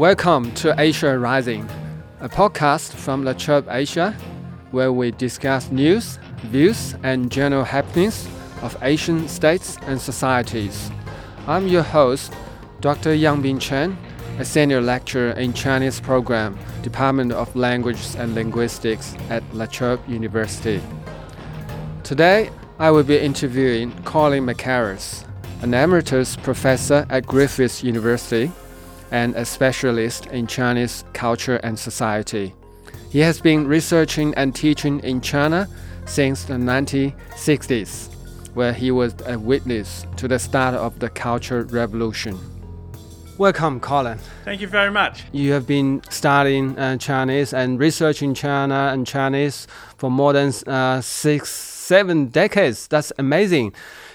Welcome to Asia Rising, a podcast from La Trobe Asia, where we discuss news, views, and general happenings of Asian states and societies. I'm your host, Dr. Yangbin Chen, a senior lecturer in Chinese program, Department of Languages and Linguistics at La Trobe University. Today, I will be interviewing Colin Mackerras, an emeritus professor at Griffith University and a specialist in Chinese culture and society. He has been researching and teaching in China since the 1960s, where he was a witness to the start of the Cultural Revolution. Welcome, Colin. Thank you very much. You have been studying uh, Chinese and researching China and Chinese for more than uh, six, seven decades. That's amazing.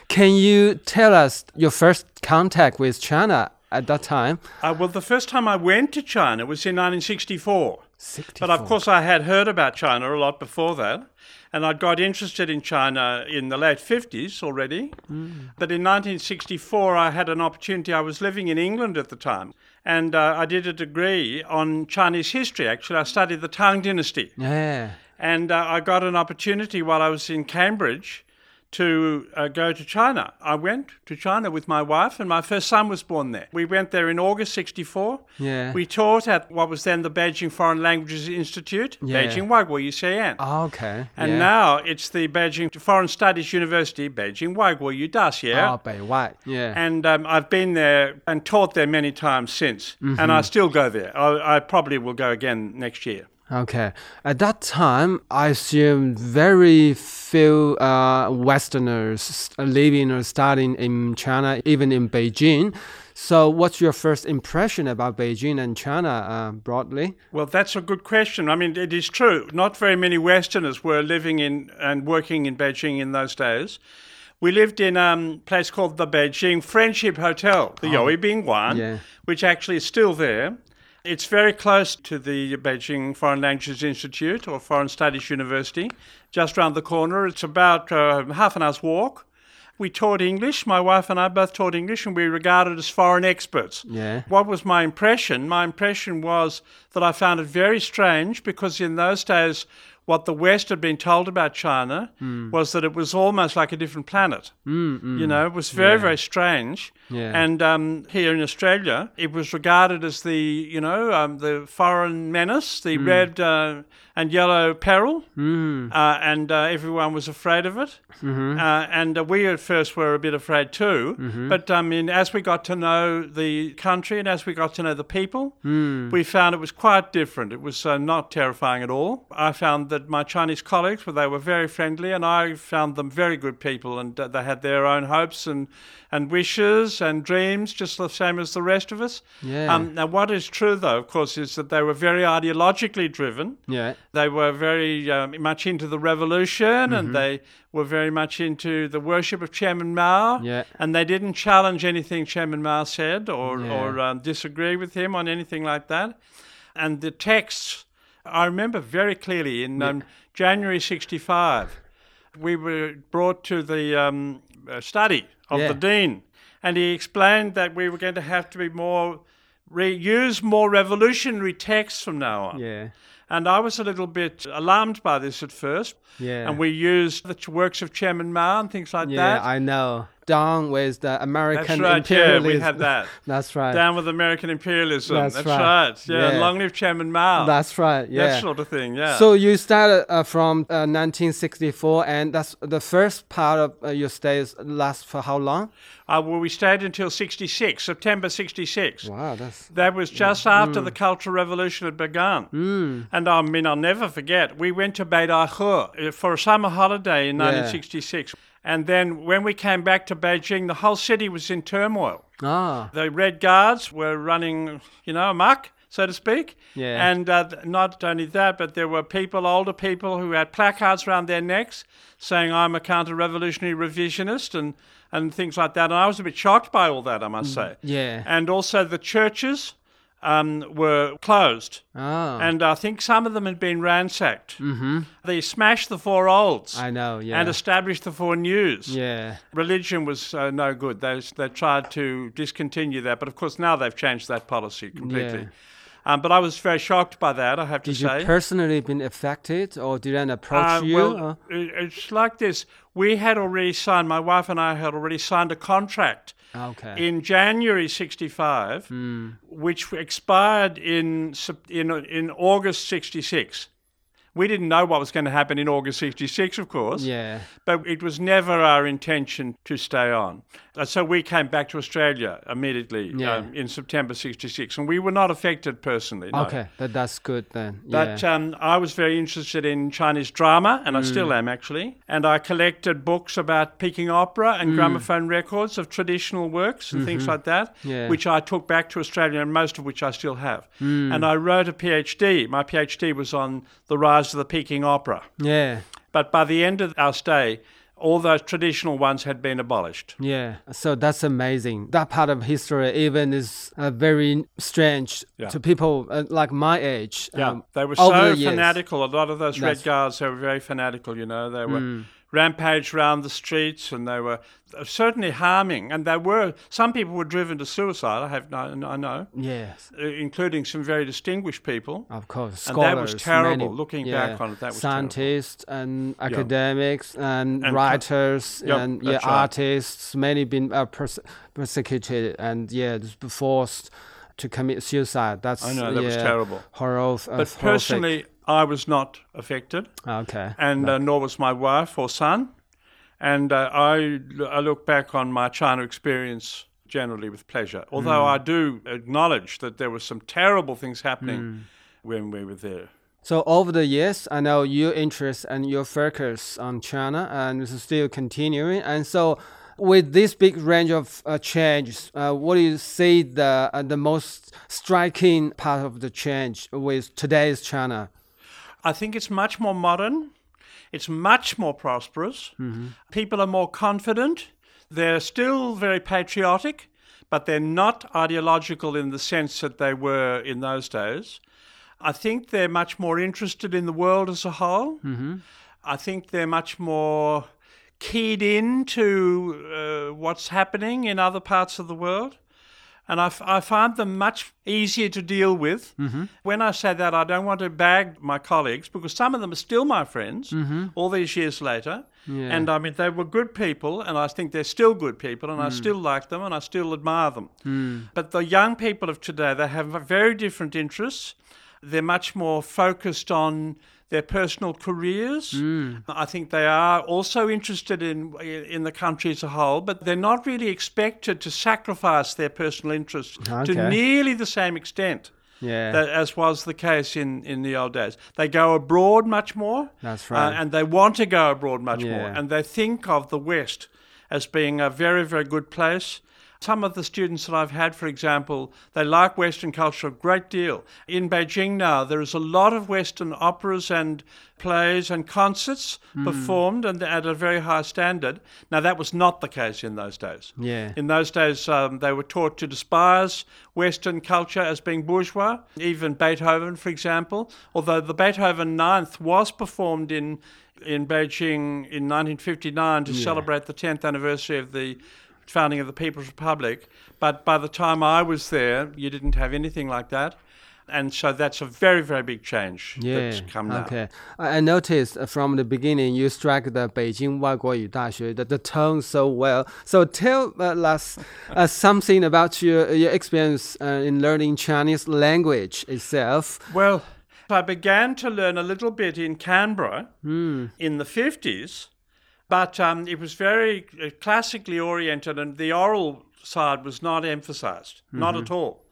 Can you tell us your first contact with China at that time? Uh, well, the first time I went to China was in 1964. 64. But of course, I had heard about China a lot before that. And I'd got interested in China in the late 50s already. Mm. But in 1964, I had an opportunity. I was living in England at the time. And uh, I did a degree on Chinese history, actually. I studied the Tang Dynasty. Yeah. And uh, I got an opportunity while I was in Cambridge to uh, go to China. I went to China with my wife, and my first son was born there. We went there in August 64. Yeah. We taught at what was then the Beijing Foreign Languages Institute, Yeah. Beijing Weiguo UCN. Oh, okay. And yeah. now it's the Beijing Foreign Studies University, Beijing Weiguo UDAS, yeah? Oh, Beiwai. Yeah. And um, I've been there and taught there many times since, and Mm-hmm. I still go there. I, I probably will go again next year. Okay. At that time, I assume very few uh, Westerners living or studying in China, even in Beijing. So, what's your first impression about Beijing and China uh, broadly? Well, that's a good question. I mean, it is true. Not very many Westerners were living in and working in Beijing in those days. We lived in um, a place called the Beijing Friendship Hotel, the Youyi Binguan, yeah. which actually is still there. It's very close to the Beijing Foreign Languages Institute or Foreign Studies University, just around the corner. It's about uh, half an hour's walk. We taught English. My wife and I both taught English, and we were regarded as foreign experts. Yeah. What was my impression? My impression was that I found it very strange because in those days, what the West had been told about China Hmm. was that it was almost like a different planet. You know, it was very, very strange. Yeah. And um, here in Australia, it was regarded as the, you know, um, the foreign menace, the Hmm. red uh, and yellow peril, uh, and uh, everyone was afraid of it. Mm-hmm. Uh, and uh, we at first were a bit afraid too. But I mean, as we got to know the country and as we got to know the people, Hmm. we found it was quite different. It was uh, not terrifying at all. I found that my Chinese colleagues, well, they were very friendly, and I found them very good people, and they had their own hopes and and wishes and dreams, just the same as the rest of us. Yeah. Um, now, what is true, though, of course, is that they were very ideologically driven. Yeah. They were very um, much into the revolution and they were very much into the worship of Chairman Mao. Yeah. And they didn't challenge anything Chairman Mao said or, Yeah. or um, disagree with him on anything like that. And the texts, I remember very clearly in um, January 65, we were brought to the um, uh, study of Yeah. the Dean. And he explained that we were going to have to be more, re- use more revolutionary texts from now on. Yeah. And I was a little bit alarmed by this at first. Yeah. And we used the works of Chairman Mao and things like Yeah, that. Yeah, I know. Down with the American That's right, yeah, imperialism. we had that. That's right. Down with American imperialism. That's That's, right. right. Yeah. Yeah. long live Chairman Mao. That's right. Yeah. That sort of thing, yeah. So you started uh, from uh, 1964, and that's the first part of uh, your stays last for how long? uh, well, we stayed until 66, September 66. Wow, that's That was just after the Cultural Revolution had begun. Mm. And I mean, I'll never forget, we went to Beidaihe for a summer holiday in 1966. And then when we came back to Beijing, the whole city was in turmoil. ah The Red Guards were running, you know, amok, so to speak. Yeah. And uh, not only that, but there were people, older people, who had placards around their necks saying, I'm a counter revolutionary revisionist and, and things like that. And I was a bit shocked by all that, I must say. yeah. And also the churches um, were closed. Ah, And I think some of them had been ransacked. Mm-hmm. They smashed the four olds I know. Yeah. and established the four news. yeah. Religion was uh, no good. They, they tried to discontinue that, but of course now they've changed that policy completely. Yeah. Um, but I was very shocked by that, I have to say. Did you personally been affected, or did anyone approach Uh, you? well, it's like this. We had already signed, my wife and I had already signed a contract okay. in January 65, Hmm. which expired in, in, in August 66. We didn't know what was going to happen in August 66, of course. yeah. But it was never our intention to stay on. Uh, So we came back to Australia immediately Yeah. um, in September 66, and we were not affected personally. no. Okay, but that's good then. But um, I was very interested in Chinese drama, and I Mm. still am actually. And I collected books about Peking opera Mm. and gramophone records of traditional works and things like that, Mm-hmm. Yeah. which I took back to Australia, and most of which I still have. Mm. And I wrote a PhD. My PhD was on the rise of the Peking opera. yeah. But by the end of our stay, all those traditional ones had been abolished. Yeah, so that's amazing. That part of history even is uh, very strange Yeah. to people uh, like my age. Yeah, um, they were so the fanatical. A lot of those That's- Red Guards, they were very fanatical, you know. They were Hmm. Rampaged around the streets and they were certainly harming. And there were, some people were driven to suicide, I, have, I I know, Yes, uh, including some very distinguished people. of course. And that was terrible. many- Looking yeah, back on it, that was terrible. scientists and academics and, And writers Yep, and yeah, right. artists. Many been uh, perse- persecuted and yeah, forced to commit suicide. That's I know, that was yeah, terrible. Horror, uh, But personally, I was not affected. okay, and uh, nor was my wife or son. And uh, I, I look back on my China experience generally with pleasure, although Hmm. I do acknowledge that there were some terrible things happening Hmm. when we were there. So over the years, I know your interest and your focus on China and is still continuing. And so, with this big range of uh, changes, uh, what do you see the uh, the most striking part of the change with today's China? I think it's much more modern. It's much more prosperous. People are more confident. They're still very patriotic, but they're not ideological in the sense that they were in those days. I think they're much more interested in the world as a whole. I think they're much more keyed in to uh, what's happening in other parts of the world. And I, f- I find them much easier to deal with. Mm-hmm. When I say that, I don't want to bag my colleagues because some of them are still my friends mm-hmm. all these years later. Yeah. And I mean, they were good people, and I think they're still good people, and I mm. still like them, and I still admire them. Mm. But the young people of today, they have very different interests. They're much more focused on their personal careers. I think they are also interested in in the country as a whole, but they're not really expected to sacrifice their personal interests to nearly the same extent Yeah, that, as was the case in, in the old days. They go abroad much more. That's uh, right. and they want to go abroad much more. And they think of the West as being a very, very good place. Some of the students that I've had, for example, they like Western culture a great deal. In Beijing now, there is a lot of Western operas and plays and concerts Hmm. performed and at a very high standard. Now, that was not the case in those days. yeah, In those days, um, they were taught to despise Western culture as being bourgeois. Even Beethoven, for example, although the Beethoven Ninth was performed in in Beijing in 1959 to celebrate the 10th anniversary of the founding of the People's Republic. But by the time I was there, you didn't have anything like that. And so that's a very, very big change yeah. that's come now. Okay, I I noticed uh, from the beginning you struck the Beijing 外国语大学 the, the tone so well. So tell uh, us uh, something about your your experience uh, in learning Chinese language itself. Well, I began to learn a little bit in Canberra in the 50s, but um, it was very uh, classically oriented, and the oral side was not emphasized, mm-hmm. not at all.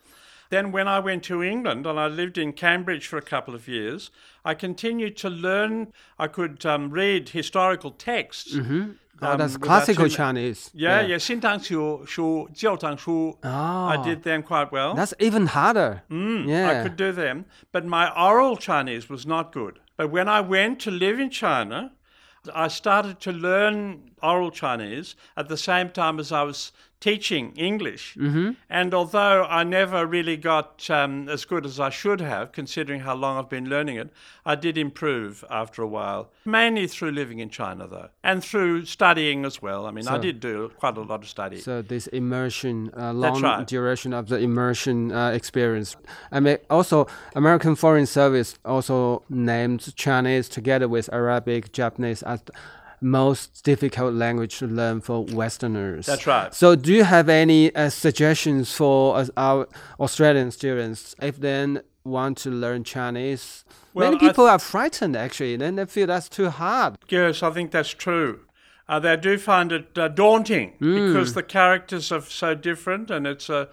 Then, when I went to England and I lived in Cambridge for a couple of years, I continued to learn. I could um, read historical texts. Mm-hmm. Oh, um, that's classical Chinese. Yeah, yeah. Xintang Shu, Jiutang Shu. Ah. I did them quite well. That's even harder. Mm, yeah. I could do them. But my oral Chinese was not good. But when I went to live in China, I started to learn oral Chinese at the same time as I was teaching English. Mm-hmm. And although I never really got um, as good as I should have, considering how long I've been learning it, I did improve after a while, mainly through living in China, though, and through studying as well. I mean, I did do quite a lot of study. So this immersion, uh, long right. duration of the immersion uh, experience. I mean, also American Foreign Service also named Chinese together with Arabic, Japanese as most difficult language to learn for Westerners. That's right. So, do you have any uh, suggestions for uh, our Australian students if they want to learn Chinese? Well, Many people are frightened actually, then they feel that's too hard. Yes, I think that's true. Uh, they do find it uh, daunting because the characters are so different and it's uh,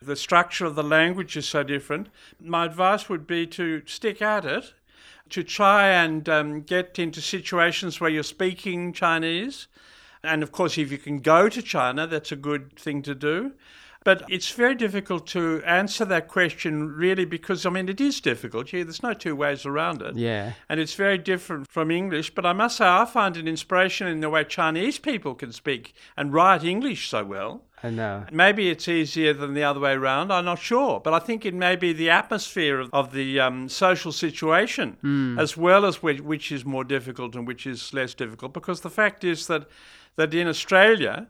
the structure of the language is so different. My advice would be to stick at it, to try and um, get into situations where you're speaking Chinese. And of course, if you can go to China, that's a good thing to do. But it's very difficult to answer that question really because, I mean, it is difficult. Yeah, there's no two ways around it Yeah. and it's very different from English. But I must say, I find an inspiration in the way Chinese people can speak and write English so well. I know. Maybe it's easier than the other way around. I'm not sure, but I think it may be the atmosphere of, of the um, social situation as well as which, which is more difficult and which is less difficult. Because the fact is that that in Australia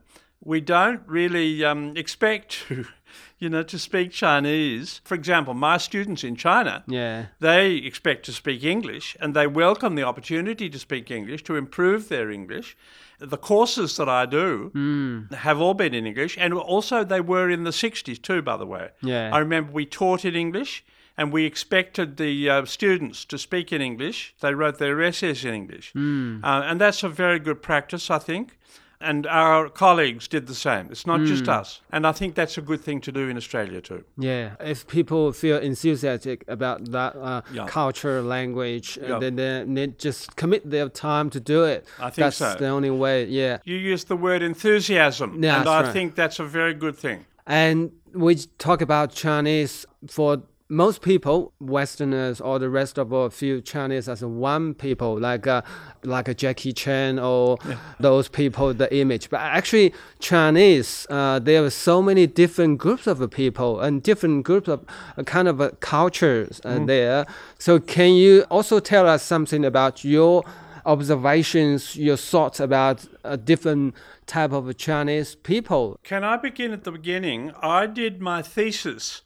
we don't really um, expect to, you know, to speak Chinese. For example, my students in China Yeah. they expect to speak English and they welcome the opportunity to speak English to improve their English. The courses that I do have all been in English and also they were in the 60s too, by the way. Yeah. I remember we taught in English and we expected the uh, students to speak in English. They wrote their essays in English. Uh, and that's a very good practice, I think. And our colleagues did the same. It's not just us. And I think that's a good thing to do in Australia too. Yeah, if people feel enthusiastic about that uh, Yeah. culture, language, Yeah. and then they need just commit their time to do it. I think that's so. the only way. Yeah, You used the word enthusiasm, Yeah, and I right. think that's a very good thing. and we talk about Chinese for most people, Westerners or the rest of us feel Chinese as one people, like a, like a Jackie Chan or those people, the image. But actually, Chinese, uh, there are so many different groups of people and different groups of uh, kind of uh, cultures uh, there. So, can you also tell us something about your observations, your thoughts about a different type of Chinese people? Can I begin at the beginning? I did my thesis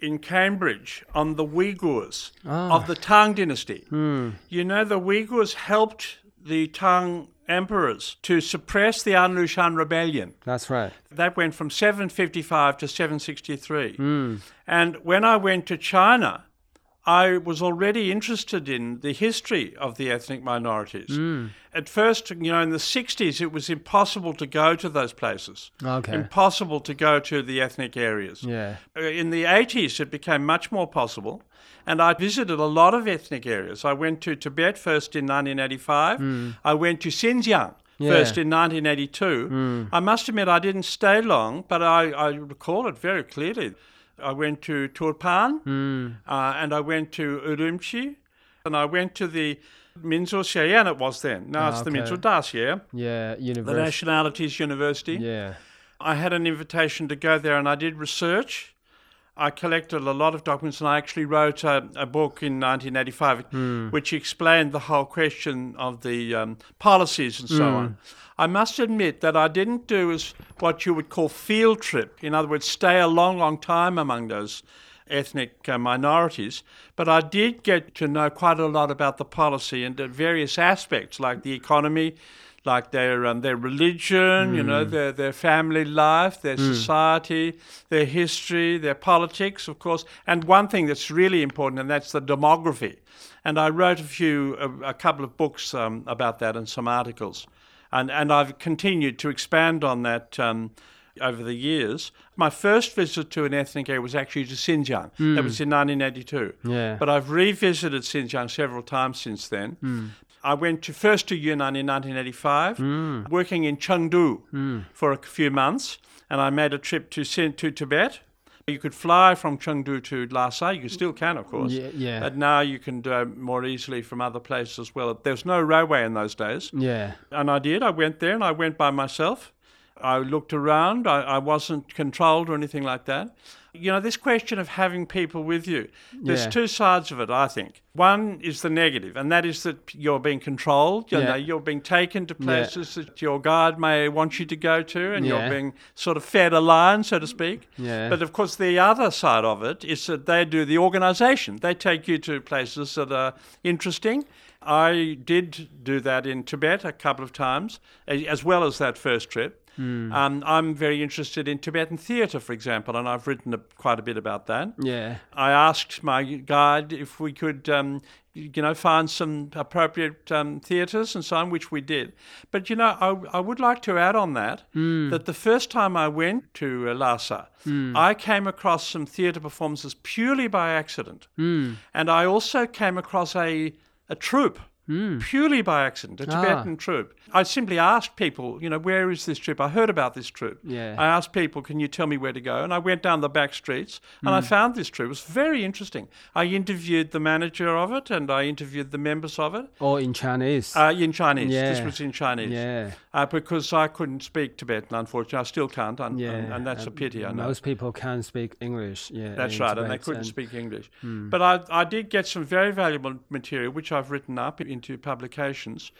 in Cambridge on the Uyghurs ah. of the Tang Dynasty. Hmm. You know, the Uyghurs helped the Tang emperors to suppress the An Lushan rebellion. That's right. That went from 755 to 763. Hmm. And when I went to China, I was already interested in the history of the ethnic minorities. Hmm. At first, you know, in the 60s, it was impossible to go to those places. Okay. Impossible to go to the ethnic areas. Yeah. Uh, In the 80s, it became much more possible. And I visited a lot of ethnic areas. I went to Tibet first in 1985. Hmm. I went to Xinjiang Yeah. first in 1982. Hmm. I must admit, I didn't stay long, but I, I recall it very clearly. I went to Turpan uh, and I went to Urumqi and I went to the Minzu Xian it was then. Now it's the Okay. Minzu Da Xue, Yeah, the university. Nationalities University. Yeah. I had an invitation to go there and I did research. I collected a lot of documents and I actually wrote a, a book in 1985 which explained the whole question of the um, policies and so on. I must admit that I didn't do as what you would call field trip. In other words, stay a long, long time among those ethnic uh, minorities, but I did get to know quite a lot about the policy and the various aspects, like the economy, like their um, their religion, you know, their their family life, their society, their history, their politics, of course, and one thing that's really important, and that's the demography. And I wrote a few, a, a couple of books um, about that and some articles, and and I've continued to expand on that. Um, over the years, my first visit to an ethnic area was actually to Xinjiang. That hmm. was in 1982. Yeah. But I've revisited Xinjiang several times since then. Hmm. I went to first to Yunnan in 1985, hmm. working in Chengdu for a few months, and I made a trip to to Tibet. You could fly from Chengdu to Lhasa. You still can, of course. Yeah, yeah. But now you can do it more easily from other places as well. There was no railway in those days. Yeah. And I did. I went there and I went by myself. I looked around. I, I wasn't controlled or anything like that. You know, this question of having people with you, there's Yeah. two sides of it, I think. One is the negative, and that is that you're being controlled. You Yeah. know, you're being taken to places that your guide may want you to go to, and Yeah. you're being sort of fed a line, so to speak. Yeah. But of course, the other side of it is that they do the organisation. They take you to places that are interesting. I did do that in Tibet a couple of times, as well as that first trip. Um, I'm very interested in Tibetan theatre, for example, and I've written a, quite a bit about that. Yeah. I asked my guide if we could, um, you know, find some appropriate um, theatres and so on, which we did. But you know, I, I would like to add on that that the first time I went to Lhasa, I came across some theatre performances purely by accident, and I also came across a a troupe. Purely by accident, a Tibetan troupe. I simply asked people, you know, where is this trip? I heard about this trip. Yeah. I asked people, can you tell me where to go? And I went down the back streets and Hmm. I found this trip. It was very interesting. I interviewed the manager of it and I interviewed the members of it Or in Chinese. uh, in Chinese. This was in Chinese. yeah. Uh, because I couldn't speak Tibetan, unfortunately. I still can't, and, Yeah. and, and that's a pity, I know. Most people can't speak English. Yeah. That's right, and they couldn't and- speak English. Hmm. But I, I did get some very valuable material, which I've written up into publications.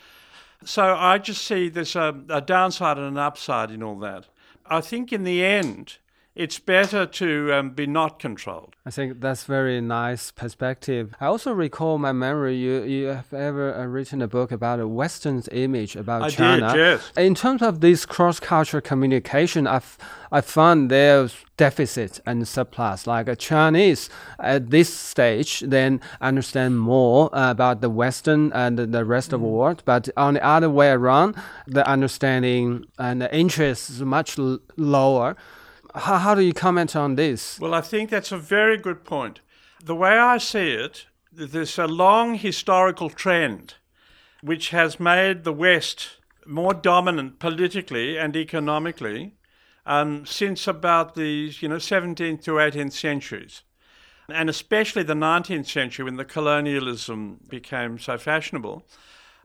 So I just see there's a, a downside and an upside in all that. I think in the end, it's better to um, be not controlled. I think that's very nice perspective. I also recall my memory. You you have ever uh, written a book about a Western's image about I did, China. yes. In terms of this cross-cultural communication, I've I found there's deficit and surplus. Like a Chinese at this stage, then understand more uh, about the Western and the rest of the world. But on the other way around, the understanding and the interest is much l- lower. How, how do you comment on this? Well, I think that's a very good point. The way I see it, there's a long historical trend which has made the West more dominant politically and economically um, since about the you know 17th to 18th centuries, and especially the 19th century when the colonialism became so fashionable.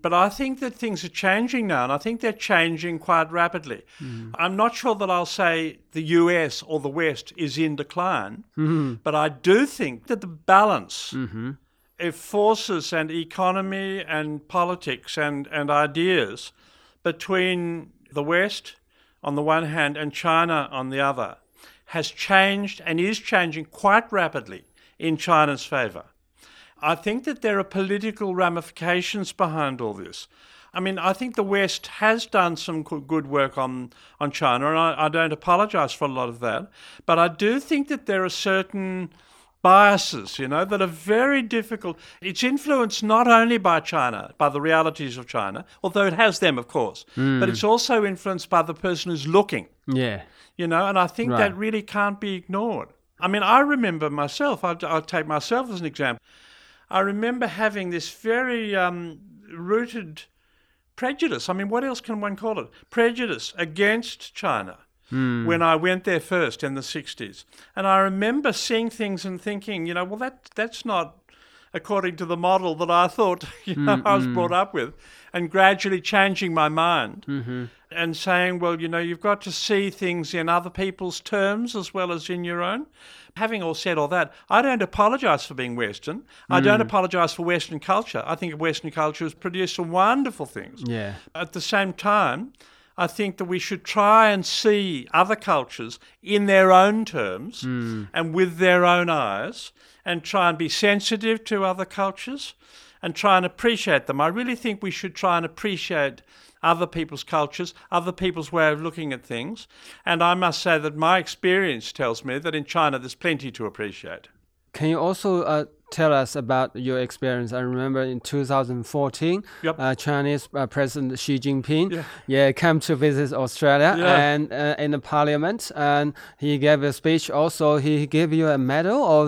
But I think that things are changing now, and I think they're changing quite rapidly. Mm-hmm. I'm not sure that I'll say the US or the West is in decline, mm-hmm. but I do think that the balance mm-hmm. of forces and economy and politics and, and ideas between the West on the one hand and China on the other has changed and is changing quite rapidly in China's favour. I think that there are political ramifications behind all this. I mean, I think the West has done some good work on, on China, and I, I don't apologize for a lot of that. But I do think that there are certain biases, you know, that are very difficult. It's influenced not only by China, by the realities of China, although it has them, of course, hmm. but it's also influenced by the person who's looking Yeah. you know, and I think that really can't be ignored. I mean, I remember myself, I'll, I'll take myself as an example. I remember having this very um, rooted prejudice. I mean, what else can one call it? Prejudice against China when I went there first in the 60s. And I remember seeing things and thinking, you know, well, that that's not according to the model that I thought you know, I was brought up with, and gradually changing my mind mm-hmm. and saying, well, you know, you've got to see things in other people's terms as well as in your own. Having all said all that, I don't apologise for being Western. I don't mm. apologise for Western culture. I think Western culture has produced some wonderful things. Yeah. At the same time, I think that we should try and see other cultures in their own terms mm. and with their own eyes and try and be sensitive to other cultures and try and appreciate them. I really think we should try and appreciate other people's cultures, other people's way of looking at things. And I must say that my experience tells me that in China there's plenty to appreciate. Can you also uh, tell us about your experience? I remember in 2014, Yep. uh, Chinese uh, President Xi Jinping, Yeah. yeah, came to visit Australia Yeah. and uh, in the Parliament, and he gave a speech. Also, he gave you a medal or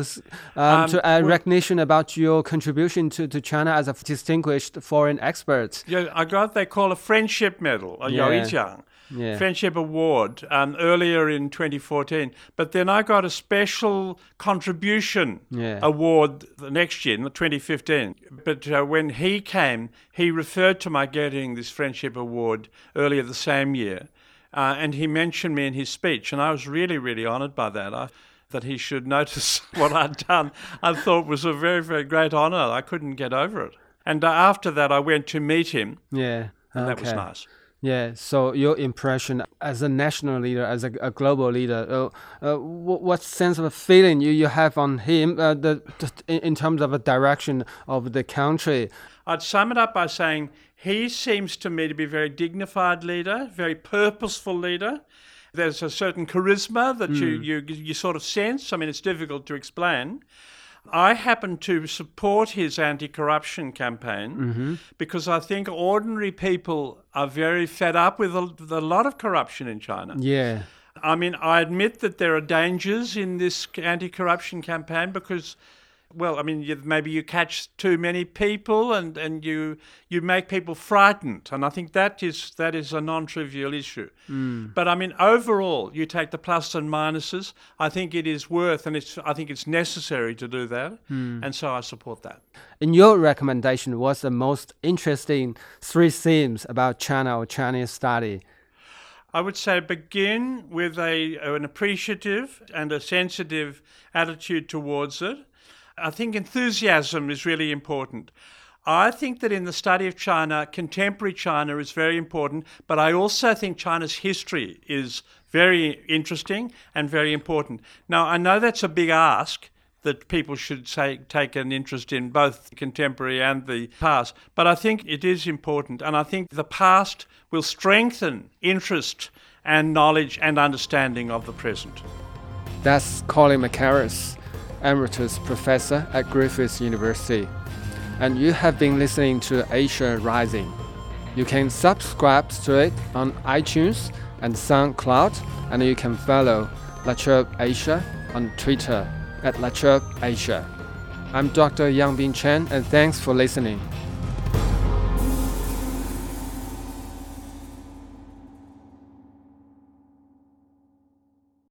um, Um, to a recognition about your contribution to, to China as a distinguished foreign expert. Yeah, I got they call a friendship medal, a Yeah. Yeah. Friendship Award um, earlier in 2014. But then I got a special contribution Yeah. award the next year, in 2015. But uh, when he came, he referred to my getting this Friendship Award earlier the same year. Uh, and he mentioned me in his speech, and I was really, really honoured by that. I, that he should notice what I'd done, I thought was a very, very great honour. I couldn't get over it. And uh, after that, I went to meet him, Yeah. and that was nice. Yeah. So your impression as a national leader, as a, a global leader, uh, uh, what, what sense of feeling you, you have on him, uh, the, in, terms of a direction of the country? I'd sum it up by saying he seems to me to be a very dignified leader, very purposeful leader. There's a certain charisma that you, you you sort of sense. I mean, it's difficult to explain. I happen to support his anti-corruption campaign mm-hmm. because I think ordinary people are very fed up with a, with a lot of corruption in China. Yeah. I mean, I admit that there are dangers in this anti corruption campaign because, well, I mean, you, maybe you catch too many people and, and you you make people frightened. And I think that is that is a non trivial issue. Mm. But I mean, overall, you take the plus and minuses. I think it is worth and it's I think it's necessary to do that. Mm. And so I support that. In your recommendation, what's the most interesting three themes about China or Chinese study? I would say begin with a an appreciative and a sensitive attitude towards it. I think enthusiasm is really important. I think that in the study of China, contemporary China is very important, but I also think China's history is very interesting and very important. Now, I know that's a big ask that people should say, take an interest in both contemporary and the past, but I think it is important, and I think the past will strengthen interest and knowledge and understanding of the present. That's Colin Mackerras, Emeritus Professor at Griffith University. And you have been listening to Asia Rising. You can subscribe to it on iTunes and SoundCloud, and you can follow La Trobe Asia on Twitter at La Trobe Asia. I'm Dr. Yang Bin Chen, and thanks for listening.